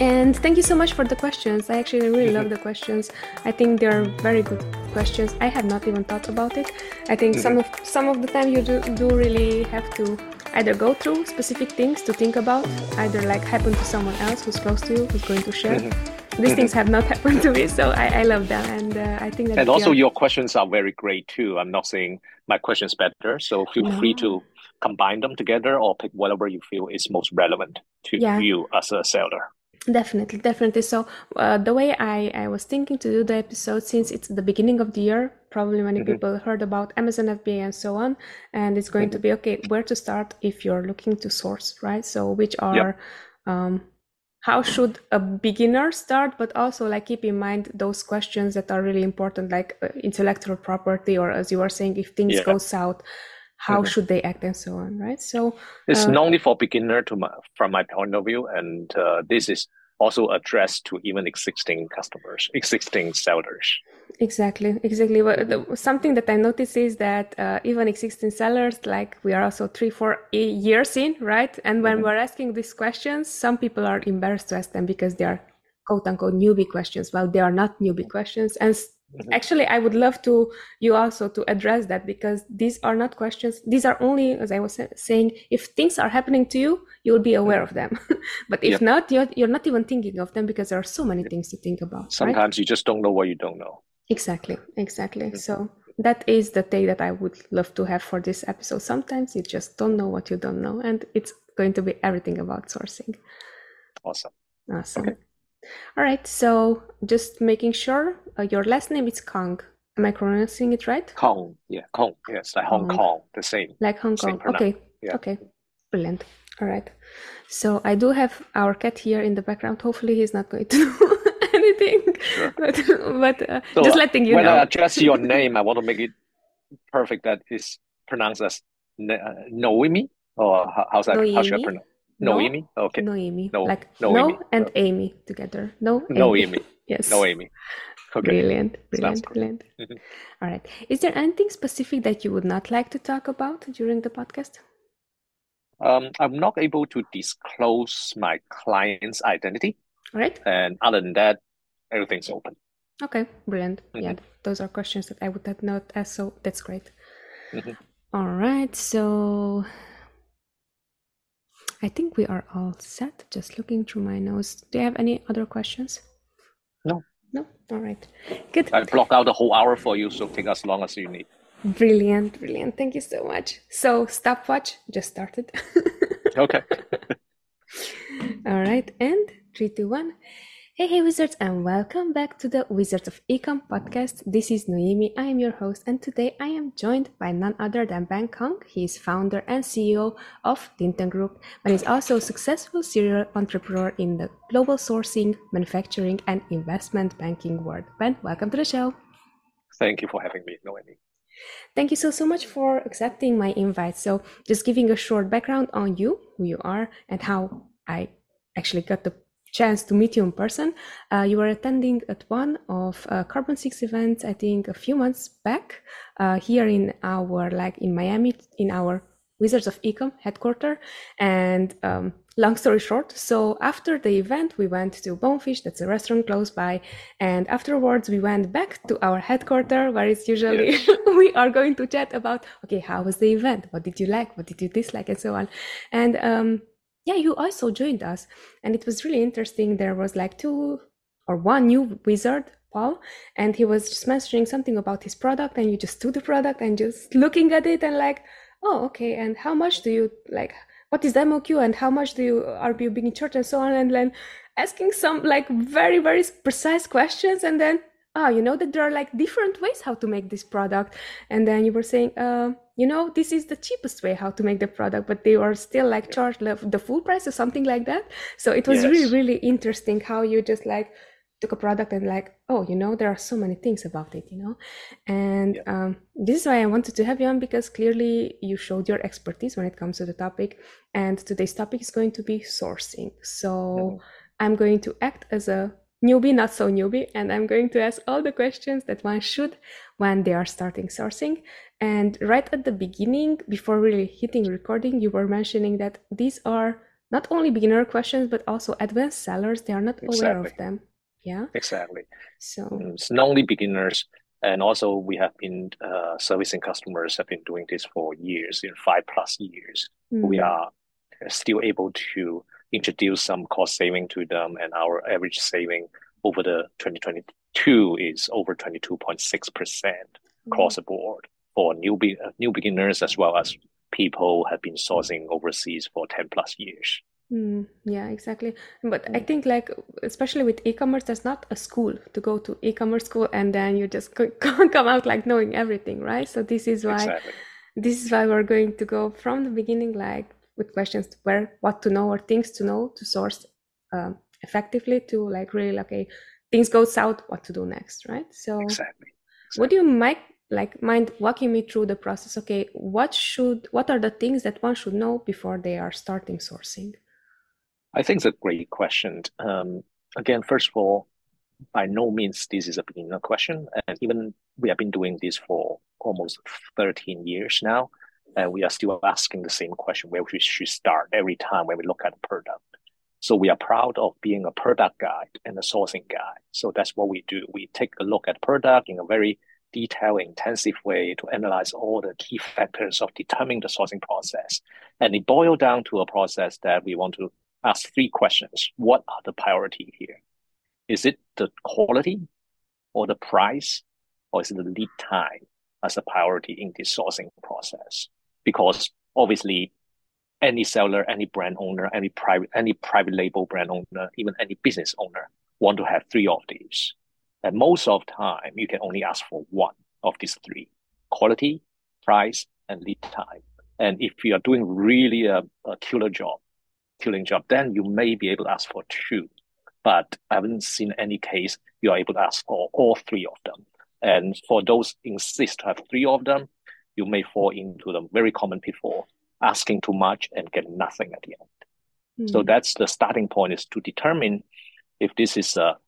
And thank you so much for the questions. I actually really love the questions. I think they're very good questions. I had not even thought about it. I think some of some of the time you do, do really have to either go through specific things to think about, either like happen to someone else who's close to you, who's going to share. These things have not happened to me, so I, I love them, and uh, I think that. And also, yeah. your questions are very great too. I'm not saying my questions better, so feel free to combine them together or pick whatever you feel is most relevant to Yeah. you as a seller. Definitely, definitely. So uh, the way I, I was thinking to do the episode, since it's the beginning of the year, probably many people heard about Amazon FBA and so on, and it's going to be okay where to start if you're looking to source, right? So which are um, how should a beginner start, but also like keep in mind those questions that are really important, like uh, intellectual property, or as you were saying, if things Yeah. go south, how should they act and so on, right? So It's uh, not only for beginner to my, from my point of view, and uh, this is also addressed to even existing customers, existing sellers. Exactly, exactly. Well, the, something that I notice is that uh, even existing sellers, like we are also three, four years in, right? And when we're asking these questions, some people are embarrassed to ask them because they are quote unquote newbie questions. Well, they are not newbie questions. And s- actually, I would love to you also to address that because these are not questions. These are only, as I was saying, if things are happening to you, you will be mm-hmm. aware of them. but if Yep. not, you're, you're not even thinking of them because there are so many things to think about. right? Sometimes you just don't know what you don't know. Exactly, exactly. Mm-hmm. So that is the take that I would love to have for this episode. Sometimes you just don't know what you don't know, and it's going to be everything about sourcing. Awesome. Awesome. Okay. All right. So just making sure uh, your last name is Kong. Am I pronouncing it right? Kong, yeah, Kong, yes, like Hong Kong. Kong, the same. Like Hong Same Kong. pronoun- Okay. yeah. Okay. Brilliant. All right. So I do have our cat here in the background. Hopefully he's not going to do anything. Sure. But but uh, So just letting you when know. I address your name, I want to make it perfect that is pronounced as uh, Noemi, or how, how's that? How should I Noemi? No. Okay. Noemi, No- like Noemi. no and Amy together. No, Noemi. Yes. Noemi. Okay. Brilliant, brilliant, brilliant. Mhm. All right. Is there anything specific that you would not like to talk about during the podcast? Um, I'm not able to disclose my client's identity, All right. and other than that, everything's open. Okay. Brilliant. Yeah, Mhm. those are questions that I would have not asked. So that's great. Mhm. All right. So I think we are all set. Just looking through my notes. Do you have any other questions? No. No. All right. Good. I block out the whole hour for you, so take as long as you need. Brilliant, brilliant. Thank you so much. So, stopwatch just started. Okay. All right, and three, two, one. Hey, hey, wizards, and welcome back to the Wizards of Ecom podcast. This is Noemi. I am your host, and today I am joined by none other than Ben Kong. He is founder and CEO of Linton Group, but is also a successful serial entrepreneur in the global sourcing, manufacturing, and investment banking world. Ben, welcome to the show. Thank you for having me, Noemi. Thank you so, so much for accepting my invite. So, just giving a short background on you, who you are, and how I actually got the chance to meet you in person. Uh, you were attending at one of uh, Carbon Six events, I think, a few months back, uh, here in our like in Miami, in our Wizards of Ecom headquarters. And um, long story short, so after the event, we went to Bonefish, that's a restaurant close by, and afterwards we went back to our headquarter where it's usually we are going to chat about okay, how was the event? What did you like? What did you dislike? And so on. And um, yeah, you also joined us, and it was really interesting. There was like two or one new wizard Paul, and he was just mentioning something about his product, and you just do the product and just looking at it and like, oh, okay, and how much do you like? What is MOQ and how much do you are you being charged and so on, and then asking some like very very precise questions, and then ah, you know that there are like different ways how to make this product, and then you were saying, uh, you know, this is the cheapest way how to make the product, but they were still like charged the full price or something like that. So it was really Yes. really interesting how you just like took a product and like oh you know there are so many things about it you know and Yeah. um, this is why i wanted to have you on because clearly you showed your expertise when it comes to the topic and today's topic is going to be sourcing so Mhm. i'm going to act as a newbie not so newbie and i'm going to ask all the questions that one should when they are starting sourcing. And right at the beginning before really hitting recording you were mentioning that these are not only beginner questions but also advanced sellers. They are not exactly. aware of them. Yeah? Exactly. So mm, it's not only beginners and also we have been uh, servicing customers have been doing this for years in five plus years. Mm. we are still able to introduce some cost saving to them and our average saving over the 2022 is over 22.6% mm. across the board for new, be- uh, new beginners as well as people have been sourcing overseas for 10 plus years. Mm, yeah, exactly. But I think like especially with e-commerce, there's not a school to go to e-commerce school and then you just come out like knowing everything, right? So this is why exactly. this is why we're going to go from the beginning, like with questions where what to know or things to know to source um, effectively to like really like, okay things go south, what to do next, right? So exactly. exactly. would you might like mind walking me through the process okay what should what are the things that one should know before they are starting sourcing i think it's a great question um, again first of all by no means this is a beginner question and even we have been doing this for almost 13 years now and we are still asking the same question where we should start every time when we look at a product so we are proud of being a product guide and a sourcing guide so that's what we do we take a look at product in a very detailed, intensive way to analyze all the key factors of determining the sourcing process. And it boils down to a process that we want to ask three questions. What are the priority here? Is it the quality or the price or is it the lead time as a priority in this sourcing process? Because obviously any seller, any brand owner, any private, any private label brand owner, even any business owner want to have three of these. And most of the time, you can only ask for one of these three quality, price, and lead time. And if you are doing really a, a killer job, killing job, then you may be able to ask for two. But I haven't seen any case you are able to ask for all three of them. And for those insist to have three of them, you may fall into the very common pitfall, asking too much and get nothing at the end. Mm. So that's the starting point is to determine if this is a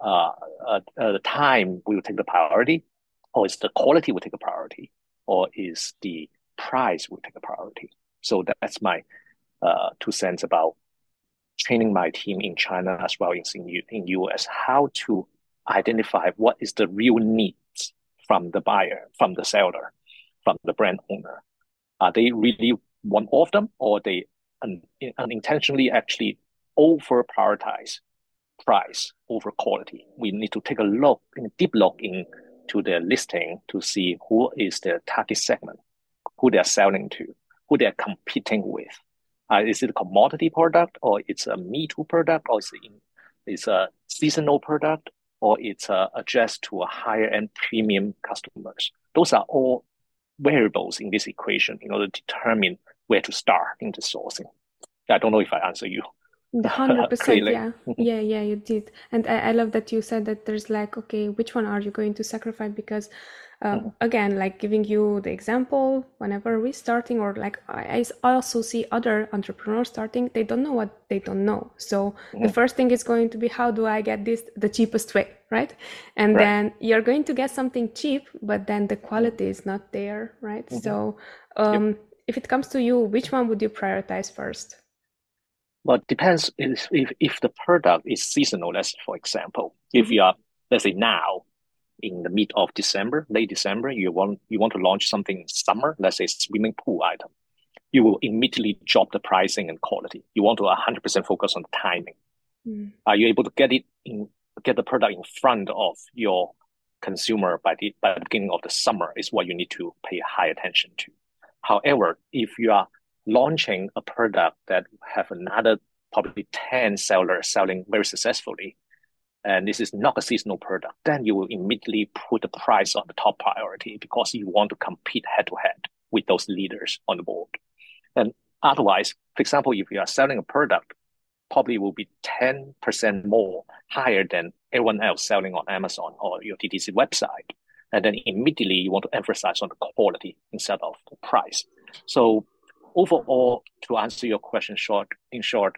uh, uh, uh, the time we will take the priority, or is the quality will take a priority, or is the price will take a priority. So that's my uh, two cents about training my team in China as well as in, in US how to identify what is the real needs from the buyer, from the seller, from the brand owner. Are they really one of them, or they un- unintentionally actually over prioritize price over quality. We need to take a look, a deep look into their listing to see who is their target segment, who they're selling to, who they're competing with. Uh, is it a commodity product or it's a Me Too product or it's, in, it's a seasonal product or it's uh, addressed to a higher end premium customers? Those are all variables in this equation in order to determine where to start in the sourcing. I don't know if I answer you. The hundred percent, yeah, mm-hmm. yeah, yeah, you did, and I, I, love that you said that there's like, okay, which one are you going to sacrifice? Because, uh, mm-hmm. again, like giving you the example, whenever we starting, or like I, I also see other entrepreneurs starting, they don't know what they don't know. So mm-hmm. the first thing is going to be, how do I get this the cheapest way, right? And right. then you're going to get something cheap, but then the quality is not there, right? Mm-hmm. So, um, yep. if it comes to you, which one would you prioritize first? Well, it depends if, if, if the product is seasonal. Let's for example, if you are let's say now in the mid of December, late December, you want you want to launch something in summer, let's say swimming pool item, you will immediately drop the pricing and quality. You want to 100% focus on timing. Mm. Are you able to get it in get the product in front of your consumer by the by the beginning of the summer is what you need to pay high attention to. However, if you are launching a product that have another probably 10 sellers selling very successfully, and this is not a seasonal product, then you will immediately put the price on the top priority because you want to compete head to head with those leaders on the board. And otherwise, for example, if you are selling a product, probably will be 10% more higher than everyone else selling on Amazon or your DTC website. And then immediately you want to emphasize on the quality instead of the price. So overall, to answer your question short, in short,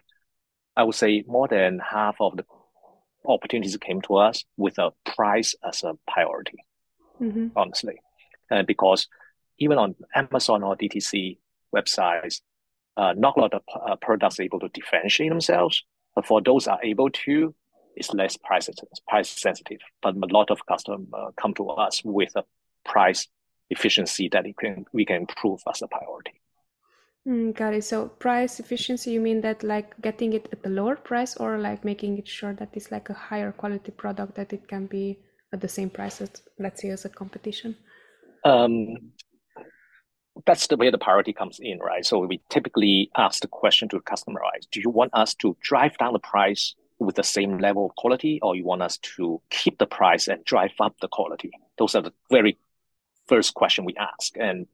I would say more than half of the opportunities came to us with a price as a priority, mm-hmm. honestly. And because even on Amazon or DTC websites, uh, not a lot of uh, products able to differentiate themselves. But for those are able to, it's less price price sensitive. But a lot of customers uh, come to us with a price efficiency that can, we can improve as a priority. Mm, got it. So price efficiency, you mean that like getting it at a lower price or like making it sure that it's like a higher quality product that it can be at the same price as let's say as a competition? Um, that's the way the priority comes in, right? So we typically ask the question to the customer, right? Do you want us to drive down the price with the same level of quality, or you want us to keep the price and drive up the quality? Those are the very first question we ask. And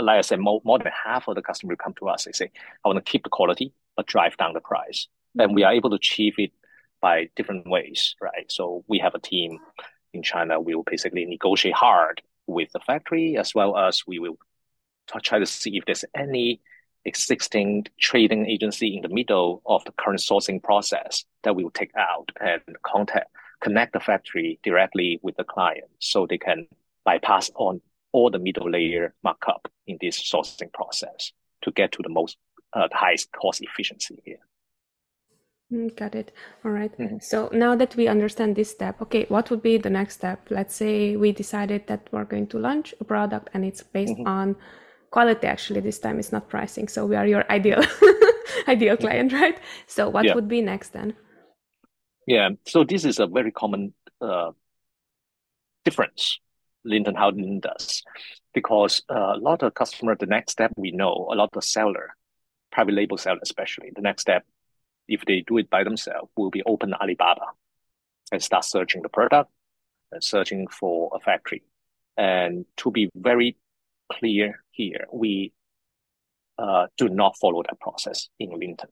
like I said, more, more than half of the customers come to us. They say, I want to keep the quality, but drive down the price. Mm-hmm. And we are able to achieve it by different ways, right? So we have a team in China. We will basically negotiate hard with the factory as well as we will try to see if there's any existing trading agency in the middle of the current sourcing process that we will take out and contact connect the factory directly with the client so they can bypass on all the middle layer markup in this sourcing process to get to the most uh, the highest cost efficiency here. Mm, got it. All right. mm-hmm. So now that we understand this step, okay, what would be the next step? Let's say we decided that we're going to launch a product and it's based mm-hmm. on quality actually this time it's not pricing so we are your ideal ideal mm-hmm. client right so what yeah. would be next then yeah so this is a very common uh, difference Linton how Linton does because uh, a lot of customer the next step we know a lot of seller private label seller especially the next step if they do it by themselves will be open Alibaba and start searching the product and searching for a factory and to be very clear here, we uh, do not follow that process in Linton.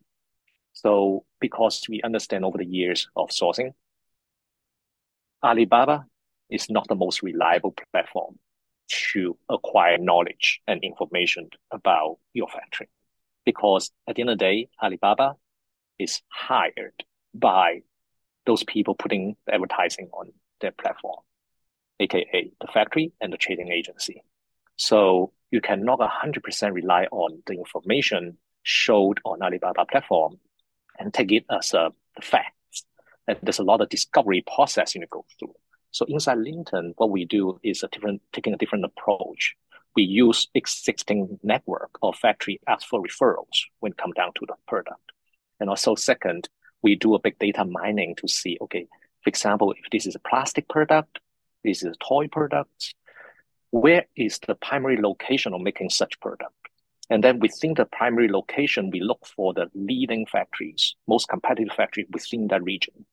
So because we understand over the years of sourcing, Alibaba is not the most reliable platform to acquire knowledge and information about your factory. Because at the end of the day, Alibaba is hired by those people putting advertising on their platform, aka the factory and the trading agency. So you cannot 100% rely on the information showed on Alibaba platform and take it as a fact. And there's a lot of discovery process you need to go through. So inside Linton, what we do is a different, taking a different approach. We use existing network of factory ask for referrals when come down to the product. And also second, we do a big data mining to see, okay, for example, if this is a plastic product, this is a toy product, where is the primary location of making such product? And then within the primary location, we look for the leading factories, most competitive factories within that region,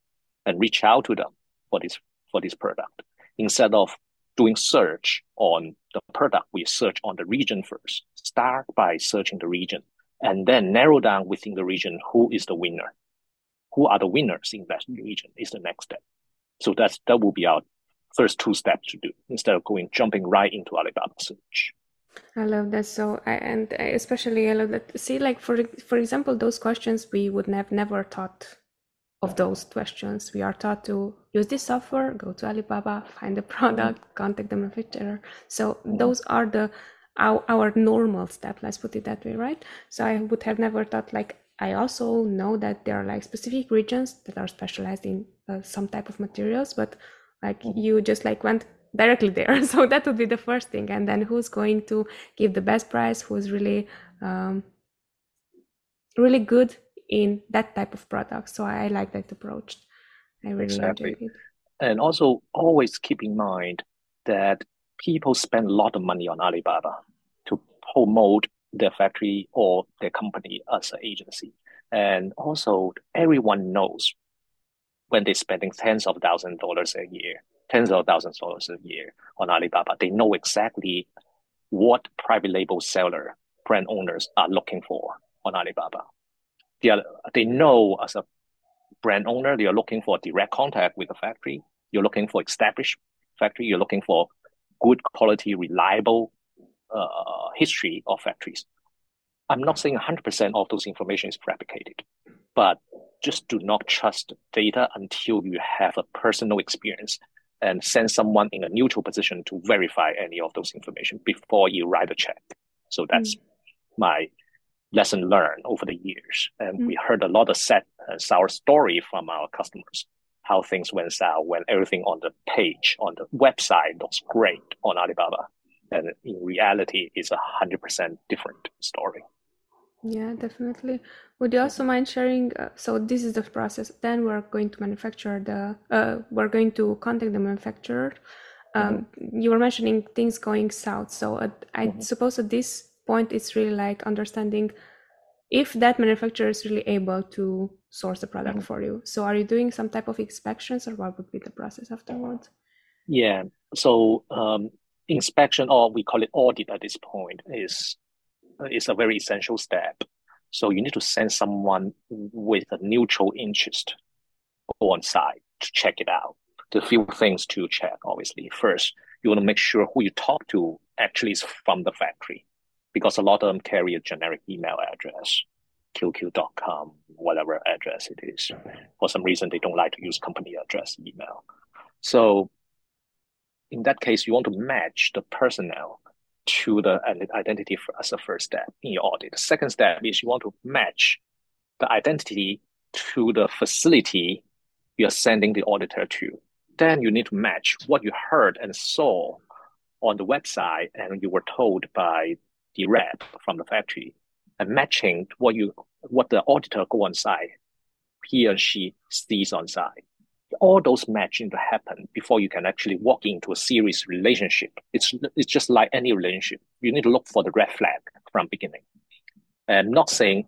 and reach out to them for this for this product. Instead of doing search on the product, we search on the region first. Start by searching the region, and then narrow down within the region who is the winner, who are the winners in that region is the next step. So that's that will be our first two steps to do instead of going jumping right into Alibaba search. I love that so I, and uh, especially I love that see like for for example those questions we would have never thought of those questions. We are taught to use this software go to Alibaba find the product contact the manufacturer so mm-hmm. those are the our, our normal step let's put it that way right? So I would have never thought like I also know that there are like specific regions that are specialized in uh, some type of materials but like mm-hmm. you just like went directly there. So that would be the first thing. And then who's going to give the best price who's really um, really good in that type of product so i like that approach i really exactly. enjoy it and also always keep in mind that people spend a lot of money on alibaba to promote their factory or their company as an agency and also everyone knows when they're spending tens of thousands of dollars a year, tens of thousands of dollars a year on Alibaba, they know exactly what private label seller brand owners are looking for on Alibaba. They, are, they know as a brand owner, they are looking for direct contact with the factory. You're looking for established factory. You're looking for good quality, reliable uh, history of factories. I'm not saying 100% of those information is replicated, but just do not trust data until you have a personal experience and send someone in a neutral position to verify any of those information before you write a check. So that's mm. my lesson learned over the years. And mm-hmm. we heard a lot of sad uh, sour story from our customers, how things went south when everything on the page, on the website looks great on Alibaba. And in reality, it's a hundred percent different story. Yeah, definitely. Would you also mind sharing? Uh, so this is the process. Then we're going to manufacture the. Uh, we're going to contact the manufacturer. Um, mm-hmm. You were mentioning things going south. So uh, I mm-hmm. suppose at this point it's really like understanding if that manufacturer is really able to source the product mm-hmm. for you. So are you doing some type of inspections, or what would be the process afterwards? Yeah. So um, inspection, or we call it audit at this point, is is a very essential step. So you need to send someone with a neutral interest on site to check it out. The few things to check, obviously. First, you want to make sure who you talk to actually is from the factory, because a lot of them carry a generic email address, qq.com, whatever address it is. For some reason, they don't like to use company address email. So in that case, you want to match the personnel to the identity as a first step in your audit. The second step is you want to match the identity to the facility you're sending the auditor to. Then you need to match what you heard and saw on the website and you were told by the rep from the factory and matching what you what the auditor go on site, he or she sees on site all those matching to happen before you can actually walk into a serious relationship. It's it's just like any relationship. You need to look for the red flag from beginning. And not saying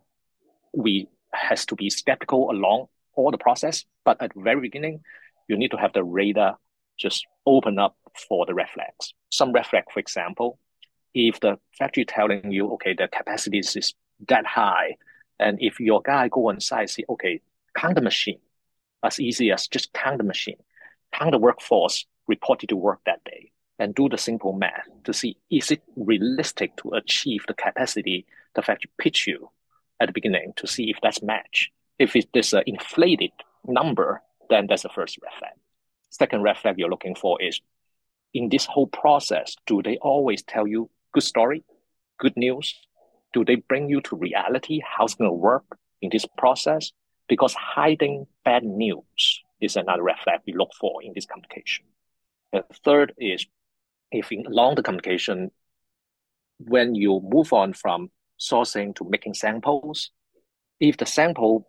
we has to be skeptical along all the process, but at the very beginning, you need to have the radar just open up for the red flags. Some red flag, for example, if the factory telling you, okay, the capacity is that high, and if your guy go on site, see, okay, count the machine, as easy as just count the machine, count the workforce reported to work that day, and do the simple math to see is it realistic to achieve the capacity the factory pitch you at the beginning to see if that's match. If it is an inflated number, then that's the first red flag. Second red flag you're looking for is in this whole process, do they always tell you good story, good news? Do they bring you to reality? How's it going to work in this process? because hiding bad news is another red flag we look for in this communication. The third is if in along the communication, when you move on from sourcing to making samples, if the sample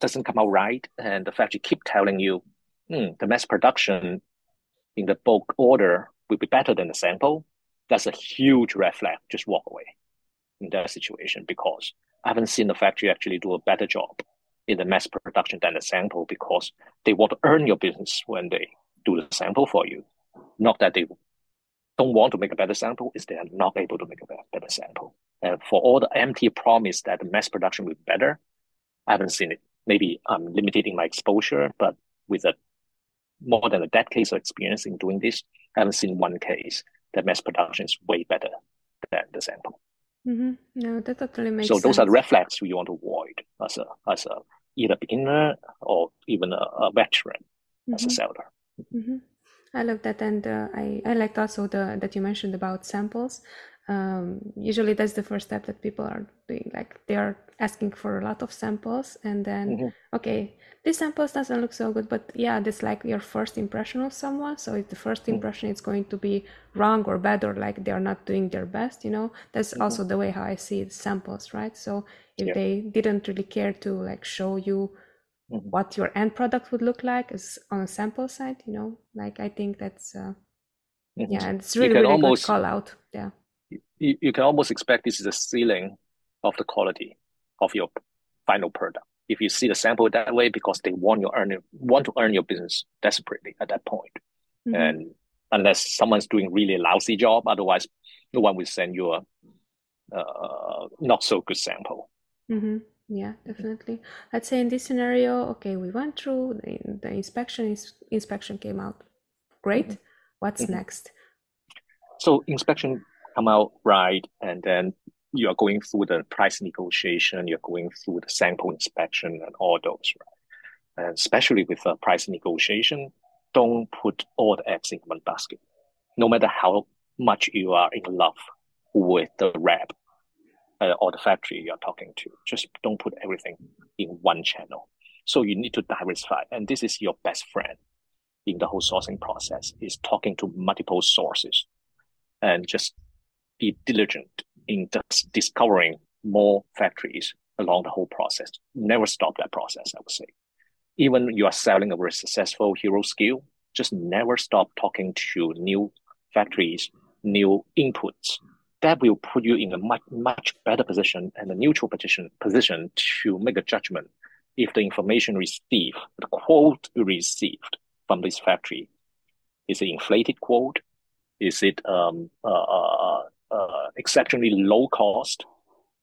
doesn't come out right and the factory keep telling you hmm, the mass production in the bulk order will be better than the sample, that's a huge red flag. Just walk away in that situation because I haven't seen the factory actually do a better job in the mass production than the sample because they want to earn your business when they do the sample for you. Not that they don't want to make a better sample, is they are not able to make a better sample. And for all the empty promise that the mass production will be better, I haven't seen it. Maybe I'm limiting my exposure, but with a more than a decade of experience in doing this, I haven't seen one case that mass production is way better than the sample. Mm-hmm. No, that totally makes so sense. those are the red flags you want to avoid as a as a either beginner or even a, a veteran mm-hmm. as a mm-hmm. seller. Mm-hmm. I love that, and uh, I I liked also the that you mentioned about samples. Um, usually, that's the first step that people are doing. Like they are asking for a lot of samples, and then mm-hmm. okay, this samples doesn't look so good, but yeah, that's like your first impression of someone. So if the first mm-hmm. impression is going to be wrong or bad or like they are not doing their best, you know, that's mm-hmm. also the way how I see samples, right? So if yeah. they didn't really care to like show you mm-hmm. what your end product would look like is on a sample side, you know, like I think that's uh, mm-hmm. yeah, it's really really almost, good call out. Yeah, you, you can almost expect this is a ceiling of the quality of your final product. If you see the sample that way, because they want you earn want to earn your business desperately at that point. Mm-hmm. and unless someone's doing really lousy job, otherwise no one will send you a uh, not so good sample. Mm-hmm. Yeah, definitely. I'd say in this scenario, okay, we went through the, the inspection. Is, inspection came out great. Mm-hmm. What's mm-hmm. next? So inspection come out right, and then you are going through the price negotiation. You're going through the sample inspection and all those, right? And especially with the price negotiation, don't put all the eggs in one basket. No matter how much you are in love with the rep uh, or the factory you're talking to. Just don't put everything in one channel. So you need to diversify. And this is your best friend in the whole sourcing process is talking to multiple sources and just be diligent in discovering more factories along the whole process. Never stop that process, I would say. Even you are selling a very successful hero SKU, just never stop talking to new factories, new inputs. That will put you in a much, much better position and a neutral position, position to make a judgment if the information received, the quote received from this factory is an inflated quote? Is it um, uh, uh, exceptionally low cost?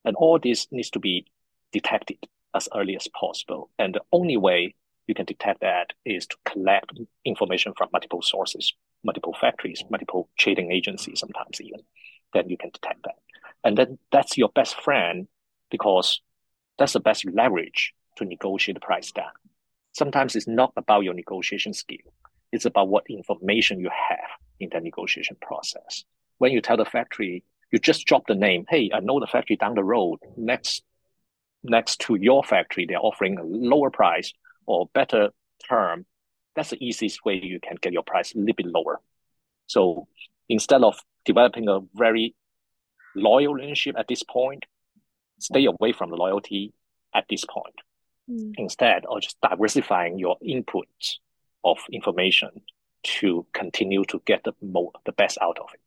And all this needs to be detected as early as possible. And the only way you can detect that is to collect information from multiple sources, multiple factories, multiple trading agencies, sometimes even. Then you can detect that. And then that's your best friend because that's the best leverage to negotiate the price down. Sometimes it's not about your negotiation skill. It's about what information you have in the negotiation process. When you tell the factory, you just drop the name. Hey, I know the factory down the road next next to your factory, they're offering a lower price or better term. That's the easiest way you can get your price a little bit lower. So instead of developing a very loyal relationship at this point, stay away from the loyalty at this point. Mm. Instead of just diversifying your inputs of information to continue to get the mo- the best out of it.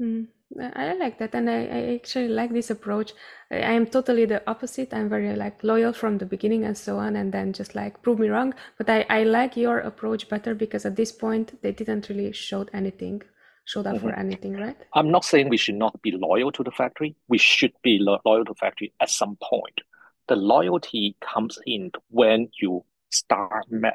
Mm. I like that, and I, I, actually like this approach. I am totally the opposite. I'm very like loyal from the beginning and so on, and then just like prove me wrong. But I, I like your approach better because at this point they didn't really show anything, showed up mm-hmm. for anything, right? I'm not saying we should not be loyal to the factory. We should be lo- loyal to the factory at some point the loyalty comes in when you start ma-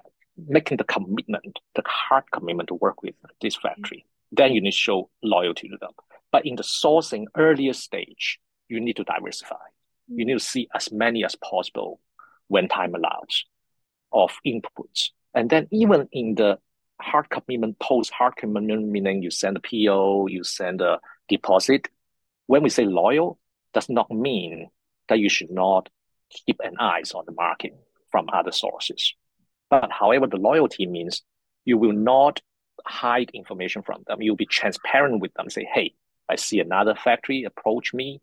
making the commitment, the hard commitment to work with this factory. Then you need to show loyalty to them. But in the sourcing earlier stage, you need to diversify. You need to see as many as possible when time allows of inputs. And then even in the hard commitment, post hard commitment, meaning you send a PO, you send a deposit. When we say loyal, does not mean that you should not keep an eye on the market from other sources. But however, the loyalty means you will not hide information from them. You'll be transparent with them. Say, hey, I see another factory approach me,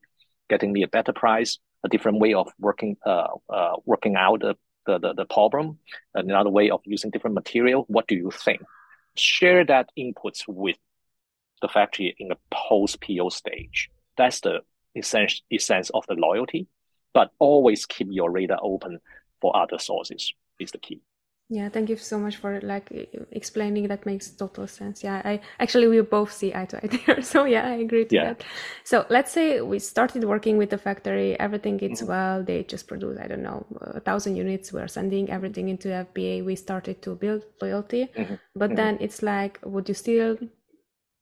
getting me a better price, a different way of working, uh, uh, working out the, the, the, problem, another way of using different material. What do you think? Share that inputs with the factory in the post PO stage. That's the essence, essence of the loyalty but always keep your radar open for other sources is the key yeah thank you so much for like explaining that makes total sense yeah i actually we both see eye to eye there so yeah i agree to yeah. that so let's say we started working with the factory everything gets mm-hmm. well they just produce i don't know a thousand units we're sending everything into fba we started to build loyalty mm-hmm. but mm-hmm. then it's like would you still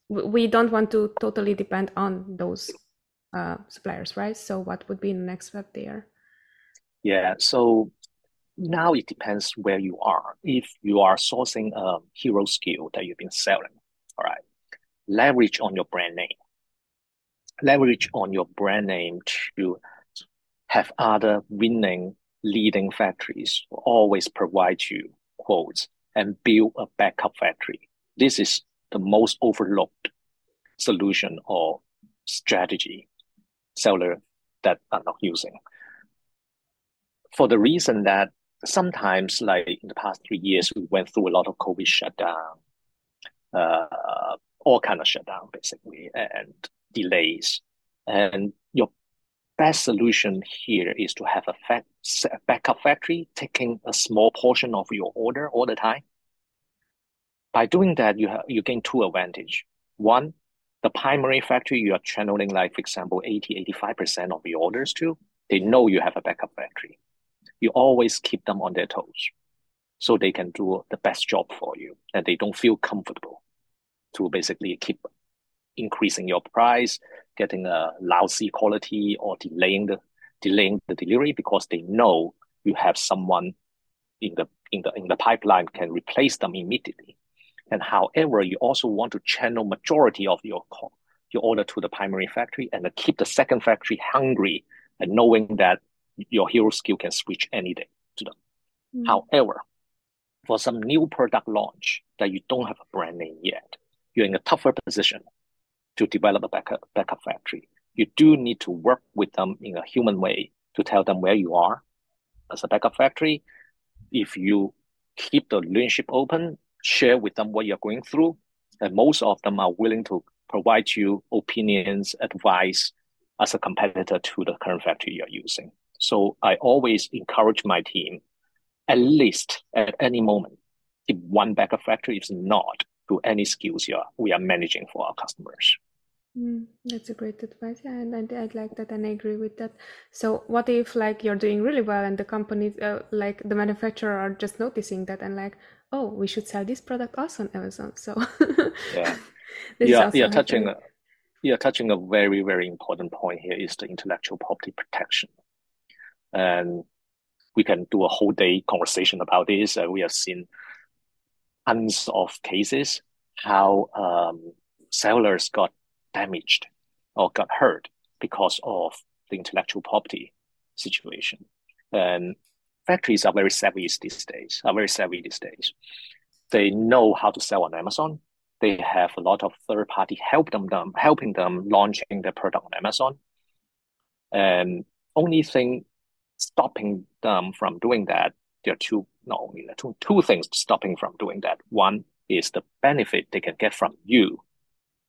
we don't want to totally depend on those uh, suppliers, right? So what would be the next step there? Yeah, so now it depends where you are. If you are sourcing a hero SKU that you've been selling, all right, leverage on your brand name. Leverage on your brand name to have other winning leading factories always provide you quotes and build a backup factory. This is the most overlooked solution or strategy seller that are not using. For the reason that sometimes, like in the past three years, we went through a lot of COVID shutdown, uh, all kind of shutdown basically, and delays. And your best solution here is to have a, fa- a backup factory taking a small portion of your order all the time. By doing that, you have you gain two advantage. One, the primary factory you are channeling, like, for example, 80, 85% of your orders to, they know you have a backup factory. You always keep them on their toes so they can do the best job for you and they don't feel comfortable to basically keep increasing your price, getting a lousy quality or delaying the delaying the delivery because they know you have someone in the in the in the pipeline can replace them immediately. And however, you also want to channel majority of your call, your order to the primary factory and keep the second factory hungry and knowing that your hero SKU can switch any day to them. Mm. However, for some new product launch that you don't have a brand name yet, you're in a tougher position to develop a backup, backup factory. You do need to work with them in a human way to tell them where you are as a backup factory. If you keep the relationship open, share with them what you're going through, and most of them are willing to provide you opinions, advice as a competitor to the current factory you're using. So I always encourage my team, at least at any moment, if one backup factory is not to any SKUs are, we are managing for our customers. Mm, that's a great advice. Yeah, and I, I like that and I agree with that. So what if like you're doing really well and the company, uh, like the manufacturer are just noticing that and like, oh, we should sell this product also on Amazon. So yeah, yeah, yeah, touching, a, yeah, touching a very, very important point here is the intellectual property protection. And we can do a whole day conversation about this. Uh, we have seen tons of cases how um, sellers got damaged or got hurt because of the intellectual property situation. And factories are very savvy these days, are very savvy these days. They know how to sell on Amazon. They have a lot of third party help them, them helping them launching their product on Amazon. And only thing stopping them from doing that, there are two, not only two, two things stopping from doing that. One is the benefit they can get from you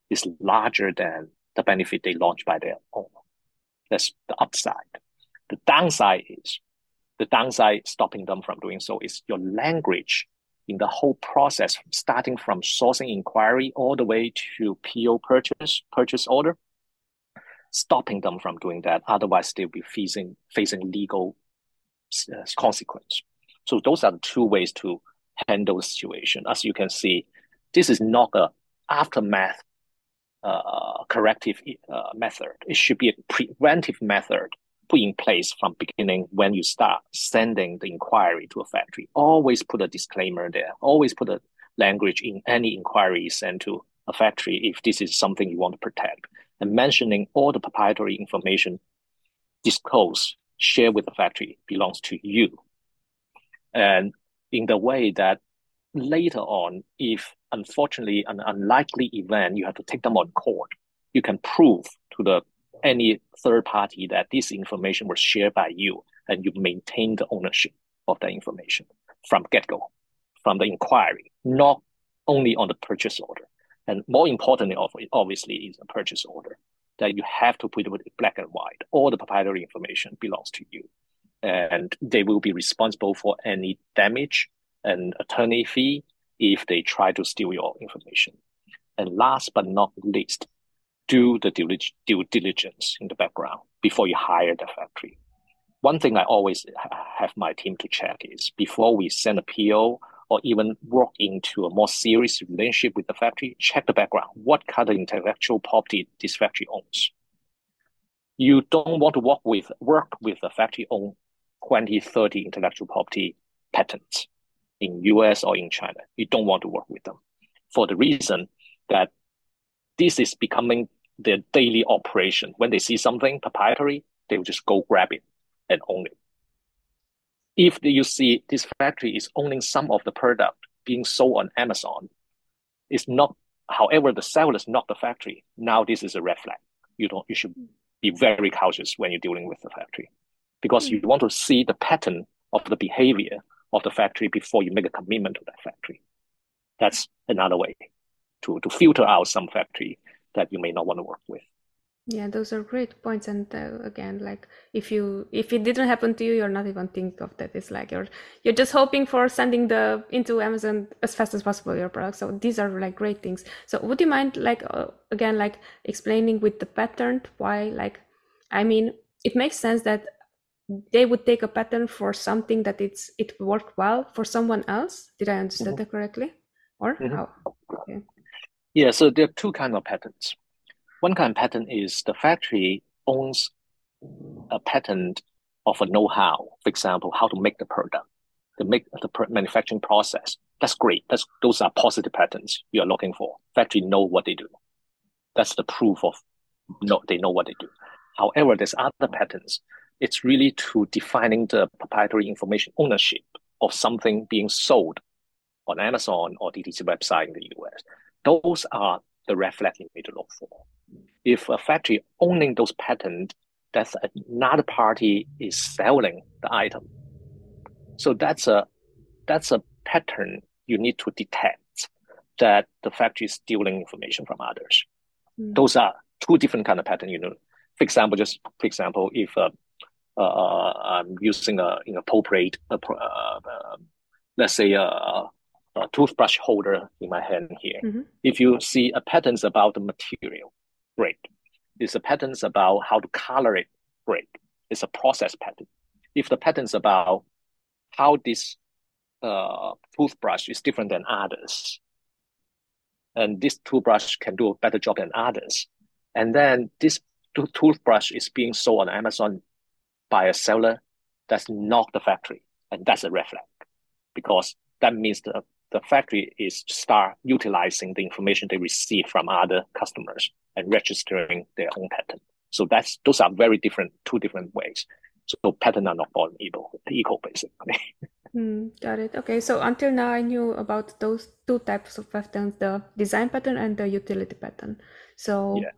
is larger than the benefit they launch by their own. That's the upside. The downside is the downside stopping them from doing so is your language in the whole process, starting from sourcing inquiry all the way to PO purchase, purchase order, stopping them from doing that. Otherwise, they'll be facing, facing legal uh, consequence. So those are the two ways to handle the situation. As you can see, this is not a aftermath uh, corrective uh, method. It should be a preventive method put in place from beginning when you start sending the inquiry to a factory. Always put a disclaimer there. Always put a language in any inquiry sent to a factory if this is something you want to protect and mentioning all the proprietary information disclosed, share with the factory belongs to you. And in the way that later on, if unfortunately an unlikely event, you have to take them on court, you can prove to the any third party that this information was shared by you and you maintain the ownership of that information from get-go, from the inquiry, not only on the purchase order. And more importantly, obviously, is a purchase order that you have to put it black and white. All the proprietary information belongs to you. And they will be responsible for any damage and attorney fee if they try to steal your information. And last but not least, do the due diligence in the background before you hire the factory. One thing I always have my team to check is before we send a PO or even work into a more serious relationship with the factory, check the background. What kind of intellectual property this factory owns? You don't want to work with work with a factory own 20, 30 intellectual property patents in US or in China. You don't want to work with them for the reason that this is becoming their daily operation. When they see something proprietary, they will just go grab it and own it. If you see this factory is owning some of the product being sold on Amazon, it's not, however, the seller is not the factory. Now this is a red flag. You don't, you should be very cautious when you're dealing with the factory because mm. you want to see the pattern of the behavior of the factory before you make a commitment to that factory. That's another way to, to filter out some factory that you may not want to work with. Yeah, those are great points. And uh, again, like if you if it didn't happen to you, you're not even thinking of that. It's like you're you're just hoping for sending the into Amazon as fast as possible your product. So these are like great things. So would you mind like uh, again like explaining with the pattern why like I mean it makes sense that they would take a pattern for something that it's it worked well for someone else did i understand mm-hmm. that correctly or mm-hmm. how okay. yeah so there are two kind of patents one kind of patent is the factory owns a patent of a know-how for example how to make the product the make the manufacturing process that's great that's those are positive patents you're looking for factory know what they do that's the proof of no they know what they do However, there's other patents. It's really to defining the proprietary information ownership of something being sold on Amazon or DTC website in the US. Those are the red flag you need to look for. If a factory owning those patents, that's another party is selling the item. So that's a that's a pattern you need to detect that the factory is stealing information from others. Mm. Those are two different kind of pattern. You know, for example, just for example, if uh, uh, uh I'm using a you know appropriate, uh, uh, let's say a, a, toothbrush holder in my hand here. Mm-hmm. If you see a patterns about the material, great. It's a patterns about how to color it, great. It's a process pattern. If the patterns about how this uh, toothbrush is different than others, and this toothbrush can do a better job than others. And then this toothbrush is being sold on Amazon by a seller that's not the factory, and that's a red flag because that means the the factory is start utilizing the information they receive from other customers and registering their own patent. So that's those are very different, two different ways. So patent are not born equal, equal basically. Mm, got it. Okay. So until now, I knew about those two types of patents: the design patent and the utility patent. So, yeah.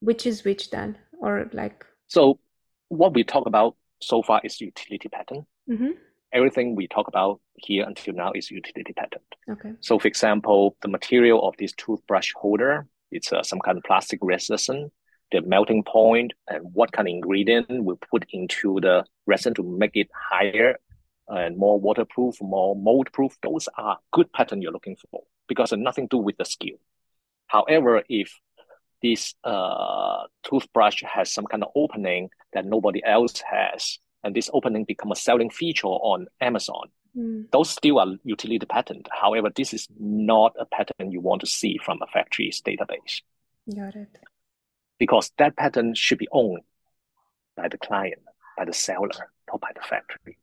which is which then, or like? So, what we talk about so far is utility patent. Mm-hmm. Everything we talk about here until now is utility patent. Okay. So, for example, the material of this toothbrush holder, it's uh, some kind of plastic resin the melting point and what kind of ingredient we put into the resin to make it higher and more waterproof, more mold proof. Those are good pattern you're looking for because nothing to do with the SKU. However, if this uh, toothbrush has some kind of opening that nobody else has, and this opening become a selling feature on Amazon, mm. those still are utility patent. However, this is not a pattern you want to see from a factory's database. Got it. Because that pattern should be owned by the client, by the seller, not by the factory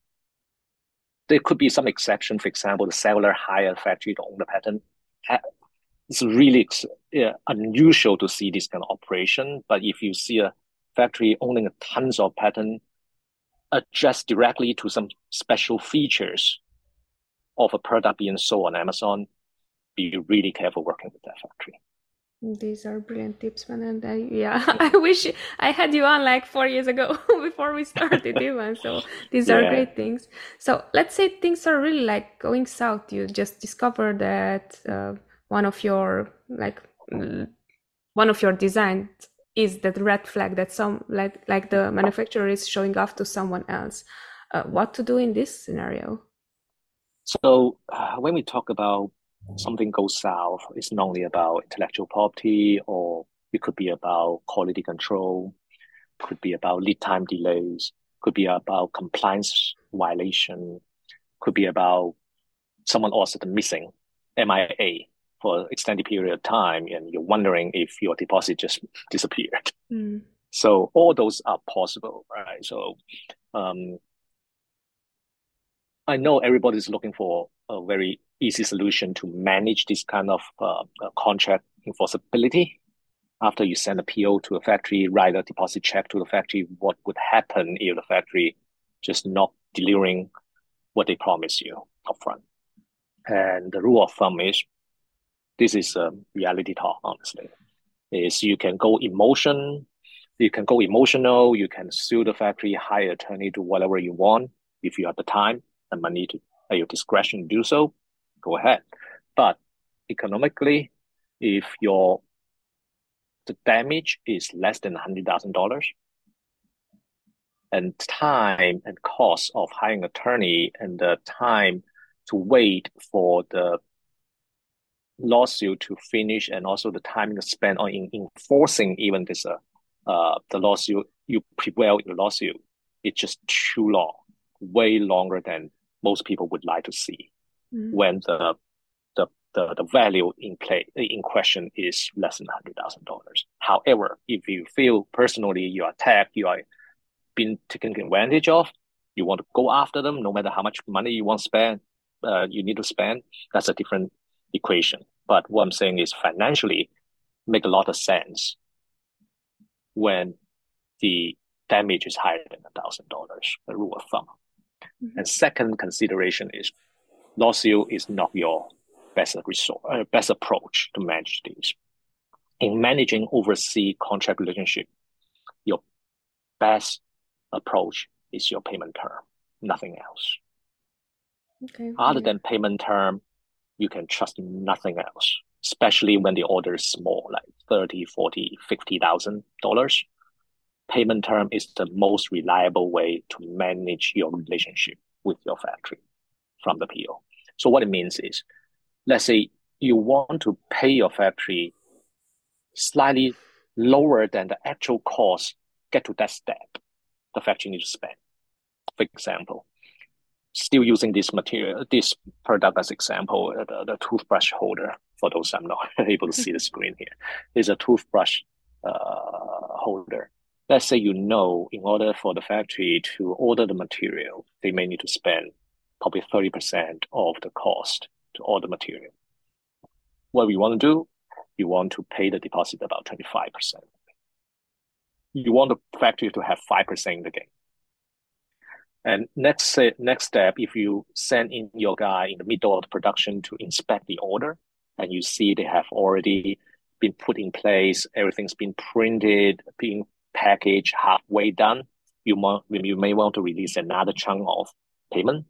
there could be some exception. For example, the seller hire a factory to own the patent. It's really unusual to see this kind of operation. But if you see a factory owning tons of patent, adjust directly to some special features of a product being sold on Amazon, be really careful working with that factory. These are brilliant tips, man. And I, yeah, I wish I had you on like four years ago before we started even. So these yeah. are great things. So let's say things are really like going south. You just discover that uh, one of your like one of your designs is that red flag that some like like the manufacturer is showing off to someone else. Uh, what to do in this scenario? So uh, when we talk about something goes south, it's not only about intellectual property, or it could be about quality control, could be about lead time delays, could be about compliance violation, could be about someone also missing MIA for an extended period of time, and you're wondering if your deposit just disappeared. Mm. So all those are possible, right? So um, I know everybody's looking for a very easy solution to manage this kind of uh, uh, contract enforceability. After you send a PO to a factory, write a deposit check to the factory, what would happen if the factory just not delivering what they promise you upfront? And the rule of thumb is this is a reality talk, honestly. Is you can go emotion, you can go emotional, you can sue the factory, hire attorney, do whatever you want if you have the time and money to at your discretion to do so go ahead. But economically, if your the damage is less than hundred thousand dollars, and time and cost of hiring attorney and the time to wait for the lawsuit to finish and also the time you spent on in, enforcing even this uh, uh the lawsuit you prevail in the lawsuit it's just too long way longer than most people would like to see mm. when the, the the the value in play in question is less than hundred thousand dollars. However, if you feel personally you are attacked, you are being taken advantage of, you want to go after them, no matter how much money you want to spend, uh, you need to spend. That's a different equation. But what I'm saying is financially make a lot of sense when the damage is higher than a thousand dollars, the rule of thumb. Mm-hmm. And second consideration is lawsuit is not your best resort, uh, best approach to manage these. In managing overseas contract relationship, your best approach is your payment term, nothing else. Okay. Other yeah. than payment term, you can trust nothing else, especially when the order is small, like 30, 40, 50,000 dollars. Payment term is the most reliable way to manage your relationship with your factory from the PO. So what it means is, let's say you want to pay your factory slightly lower than the actual cost get to that step the factory needs to spend. For example, still using this material, this product as example, the, the toothbrush holder, for those I'm not able to see the screen here, is a toothbrush uh, holder. Let's say you know in order for the factory to order the material, they may need to spend probably 30% of the cost to order material. What we want to do, you want to pay the deposit about 25%. You want the factory to have 5% in the game. And next, next step, if you send in your guy in the middle of the production to inspect the order, and you see they have already been put in place, everything's been printed, being packaged, halfway done, you, want, you may want to release another chunk of payment.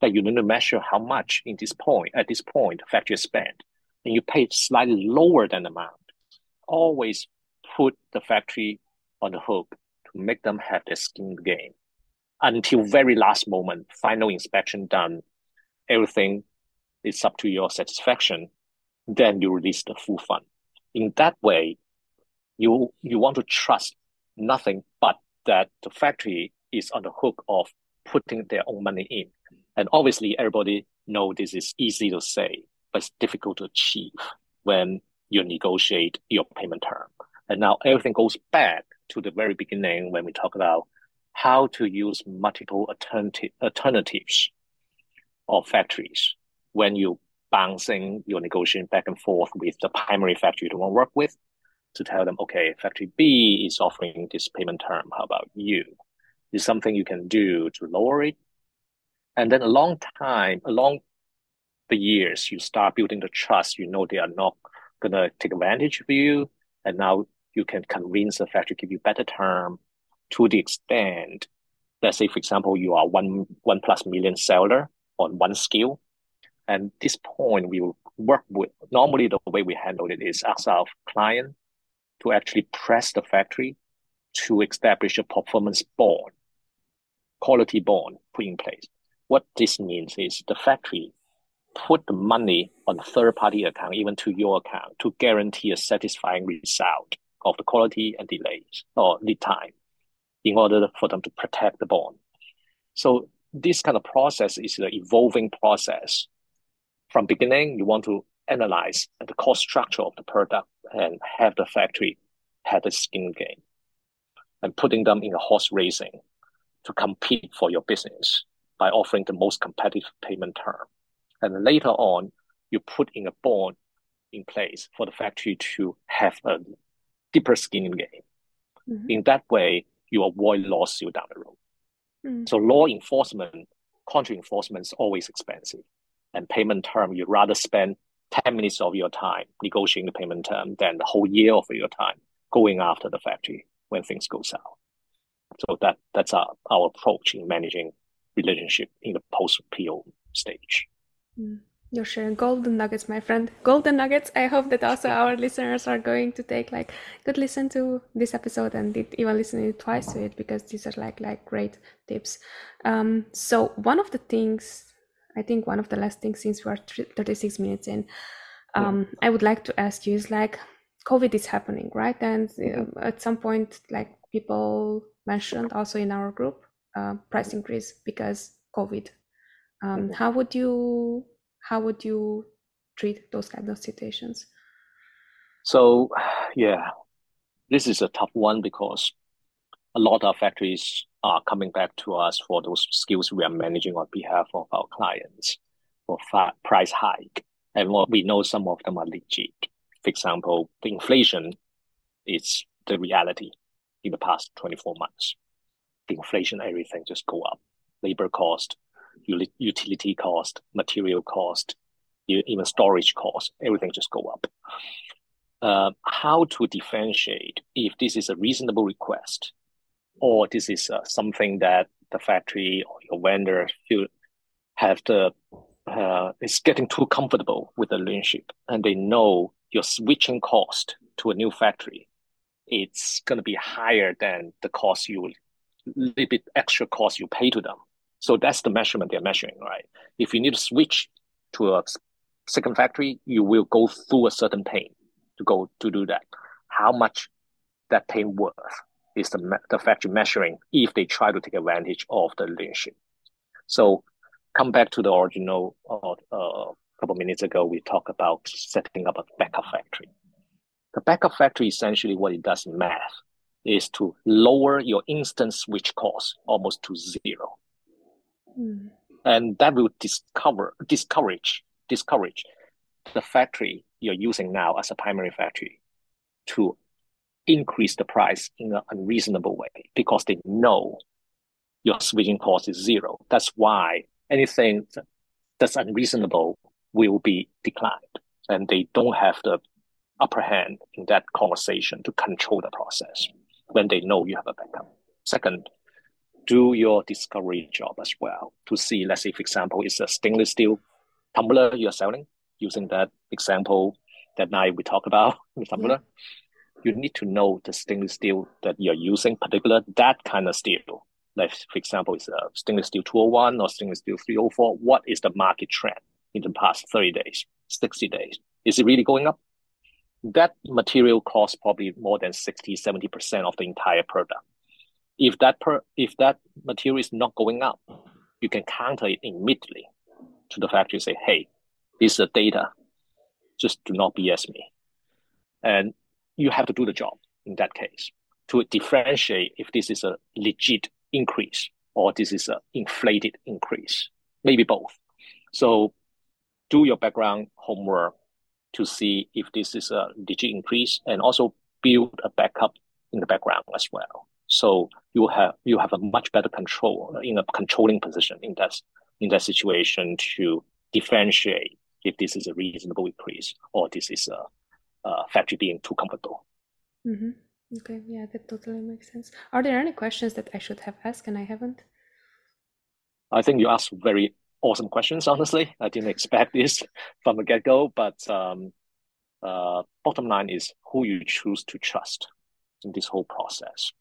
That you need to measure how much in this point, at this point, factory spent, and you pay slightly lower than the amount. Always put the factory on the hook to make them have their skin game until very last moment, final inspection done, everything is up to your satisfaction, then you release the full fund. In that way, you you want to trust nothing but that the factory is on the hook of putting their own money in. And obviously everybody know this is easy to say, but it's difficult to achieve when you negotiate your payment term. And now everything goes back to the very beginning when we talk about how to use multiple alternative, alternatives or factories when you bouncing your negotiation back and forth with the primary factory you want to work with to tell them, okay, factory B is offering this payment term. How about you? Is something you can do to lower it? And then a long time, along the years, you start building the trust. You know they are not gonna take advantage of you, and now you can convince the factory to give you better term to the extent, let's say, for example, you are one, one plus million seller on one SKU. And this point, we will work with, normally the way we handle it is ask our client to actually press the factory to establish a performance bond, quality bond put in place. What this means is the factory put the money on a third party account, even to your account, to guarantee a satisfying result of the quality and delays or lead time in order for them to protect the bond. So this kind of process is the evolving process. From beginning, you want to analyze the cost structure of the product and have the factory have a skin game and putting them in a horse racing to compete for your business by offering the most competitive payment term. And later on, you put in a bond in place for the factory to have a deeper skin game. Mm-hmm. In that way, you avoid lawsuit down the road. Mm. So law enforcement, contract enforcement is always expensive. And payment term, you'd rather spend 10 minutes of your time negotiating the payment term than the whole year of your time going after the factory when things go south. So that that's our, our approach in managing relationship in the post PO stage. Mm. You're sharing golden nuggets, my friend. Golden nuggets. I hope that also our listeners are going to take like good listen to this episode and even listen it twice to it because these are like like great tips. Um, so one of the things, I think one of the last things since we are 36 minutes in, um, I would like to ask you is like COVID is happening, right? And uh, at some point, like people mentioned also in our group, uh, price increase because COVID. Um, how would you how would you treat those kind of situations? So, yeah, this is a tough one because a lot of factories are coming back to us for those SKUs we are managing on behalf of our clients for price hike. And what we know some of them are legit. For example, the inflation is the reality. in the past 24 months. The inflation, everything just go up. Labor cost, utility cost, material cost, even storage cost, everything just go up. Uh, how to differentiate if this is a reasonable request or this is uh, something that the factory or your vendor feel have the uh, is getting too comfortable with the relationship and they know your switching cost to a new factory it's going to be higher than the cost you little bit extra cost you pay to them so that's the measurement they're measuring right if you need to switch to a second factory you will go through a certain pain to go to do that how much that pain worth is the, the factory measuring if they try to take advantage of the relationship so come back to the original uh, uh, couple minutes ago, we talked about setting up a backup factory. The backup factory essentially what it does in math is to lower your instant switch cost almost to zero. Mm. And that will discover discourage discourage the factory you're using now as a primary factory to increase the price in an unreasonable way because they know your switching cost is zero. That's why anything that's unreasonable will be declined. And they don't have the upper hand in that conversation to control the process when they know you have a backup. Second, do your discovery job as well to see, let's say, for example, it's a stainless steel tumbler you're selling, using that example that night we talked about, the tumbler. Yeah. You need to know the stainless steel that you're using, particular that kind of steel like for example, it's a stainless steel 201 or stainless steel 304. What is the market trend in the past 30 days, 60 days? Is it really going up? That material costs probably more than 60, 70% of the entire product. If that per, if that material is not going up, you can counter it immediately to the factory say, hey, this is the data. Just do not BS me. And you have to do the job in that case to differentiate if this is a legit increase or this is an inflated increase, maybe both. So do your background homework to see if this is a legit increase and also build a backup in the background as well. So you have you have a much better control in a controlling position in that in that situation to differentiate if this is a reasonable increase or this is a, a factory being too comfortable. Mm-hmm. Okay, yeah, that totally makes sense. Are there any questions that I should have asked and I haven't? I think you asked very awesome questions, honestly. I didn't expect this from the get go, but um, uh, bottom line is who you choose to trust in this whole process.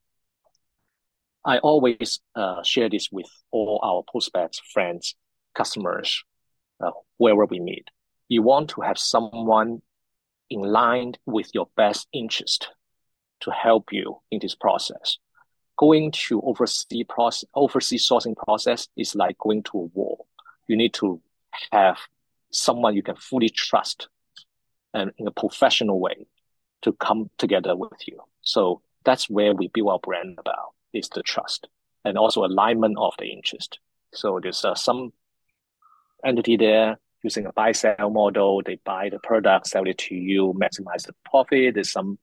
I always uh, share this with all our prospects, friends, customers, uh, wherever we meet. You want to have someone in line with your best interest to help you in this process. Going to oversee process, overseas sourcing process is like going to a war. You need to have someone you can fully trust and in a professional way to come together with you. So that's where we build our brand about is the trust and also alignment of the interest. So there's uh, some entity there using a buy sell model. They buy the product, sell it to you, maximize the profit. There's some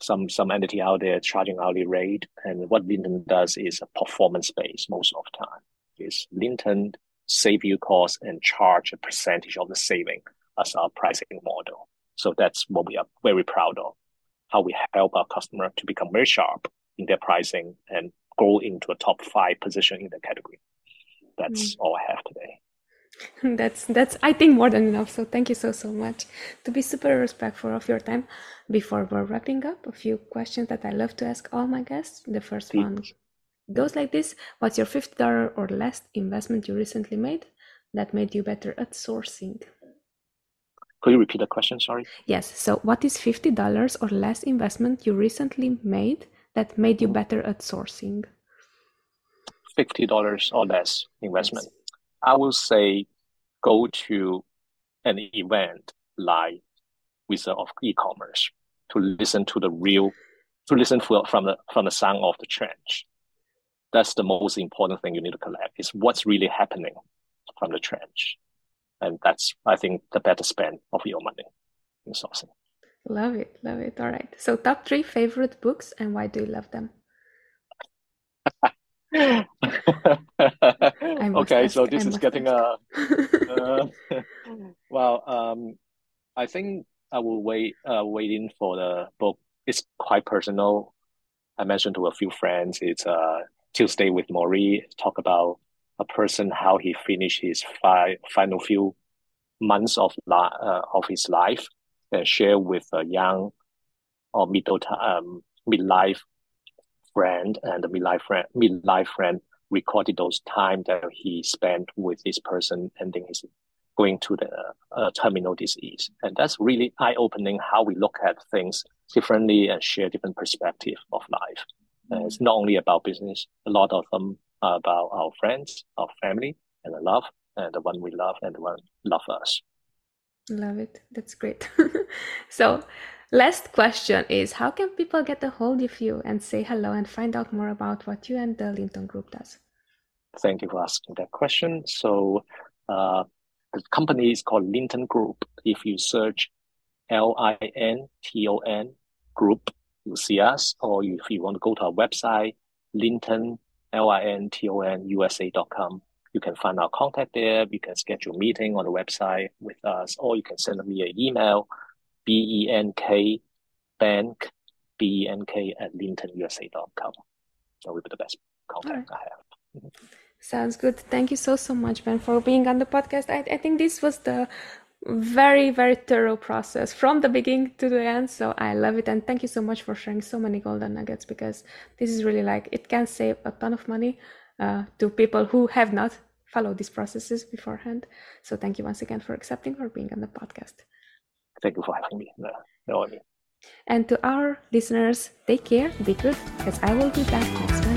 some some entity out there charging hourly rate. And what Linton does is a performance based most of the time. Is Linton save you cost and charge a percentage of the saving as our pricing model. So that's what we are very proud of. How we help our customer to become very sharp in their pricing and grow into a top five position in the category. That's mm. all I have today. that's that's i think more than enough so thank you so so much to be super respectful of your time before we're wrapping up a few questions that i love to ask all my guests the first Please. one goes like this what's your $50 or less investment you recently made that made you better at sourcing could you repeat the question sorry yes so what is $50 or less investment you recently made that made you better at sourcing $50 or less investment yes I will say go to an event like Wizard of E-commerce to listen to the real, to listen from the from the sound of the trench. That's the most important thing you need to collect is what's really happening from the trench, and that's I think the better spend of your money in sourcing. Love it, love it. All right. So top three favorite books and why do you love them? okay, ask, so this I is getting ask. a. Uh, well, um, I think I will wait. Uh, waiting for the book. It's quite personal. I mentioned to a few friends. It's uh Tuesday with Morrie. Talk about a person how he finished his fi- final few months of li- uh, of his life share with a young or middle um, midlife friend and midlife friend midlife friend recorded those time that he spent with this person ending his going to the uh, terminal disease. And that's really eye-opening how we look at things differently and share different perspective of life. It's not only about business. A lot of them are about our friends our family and the love and the one we love and the one love us love it that's great so Last question is How can people get a hold of you and say hello and find out more about what you and the Linton Group does? Thank you for asking that question. So, uh, the company is called Linton Group. If you search L I N T O N Group, you'll see us. Or if you want to go to our website, Linton, L I N T O N USA.com, you can find our contact there. You can schedule a meeting on the website with us, or you can send me an email B E N K bank, B E N K at lintonusa.com. That would be the best contact right. I have. Mm-hmm. Sounds good. Thank you so, so much, Ben, for being on the podcast. I, I think this was the very, very thorough process from the beginning to the end. So I love it. And thank you so much for sharing so many golden nuggets because this is really like it can save a ton of money uh, to people who have not followed these processes beforehand. So thank you once again for accepting for being on the podcast. Thank you for having me. No, no, I mean. And to our listeners, take care, be good, because I will be back next Wednesday.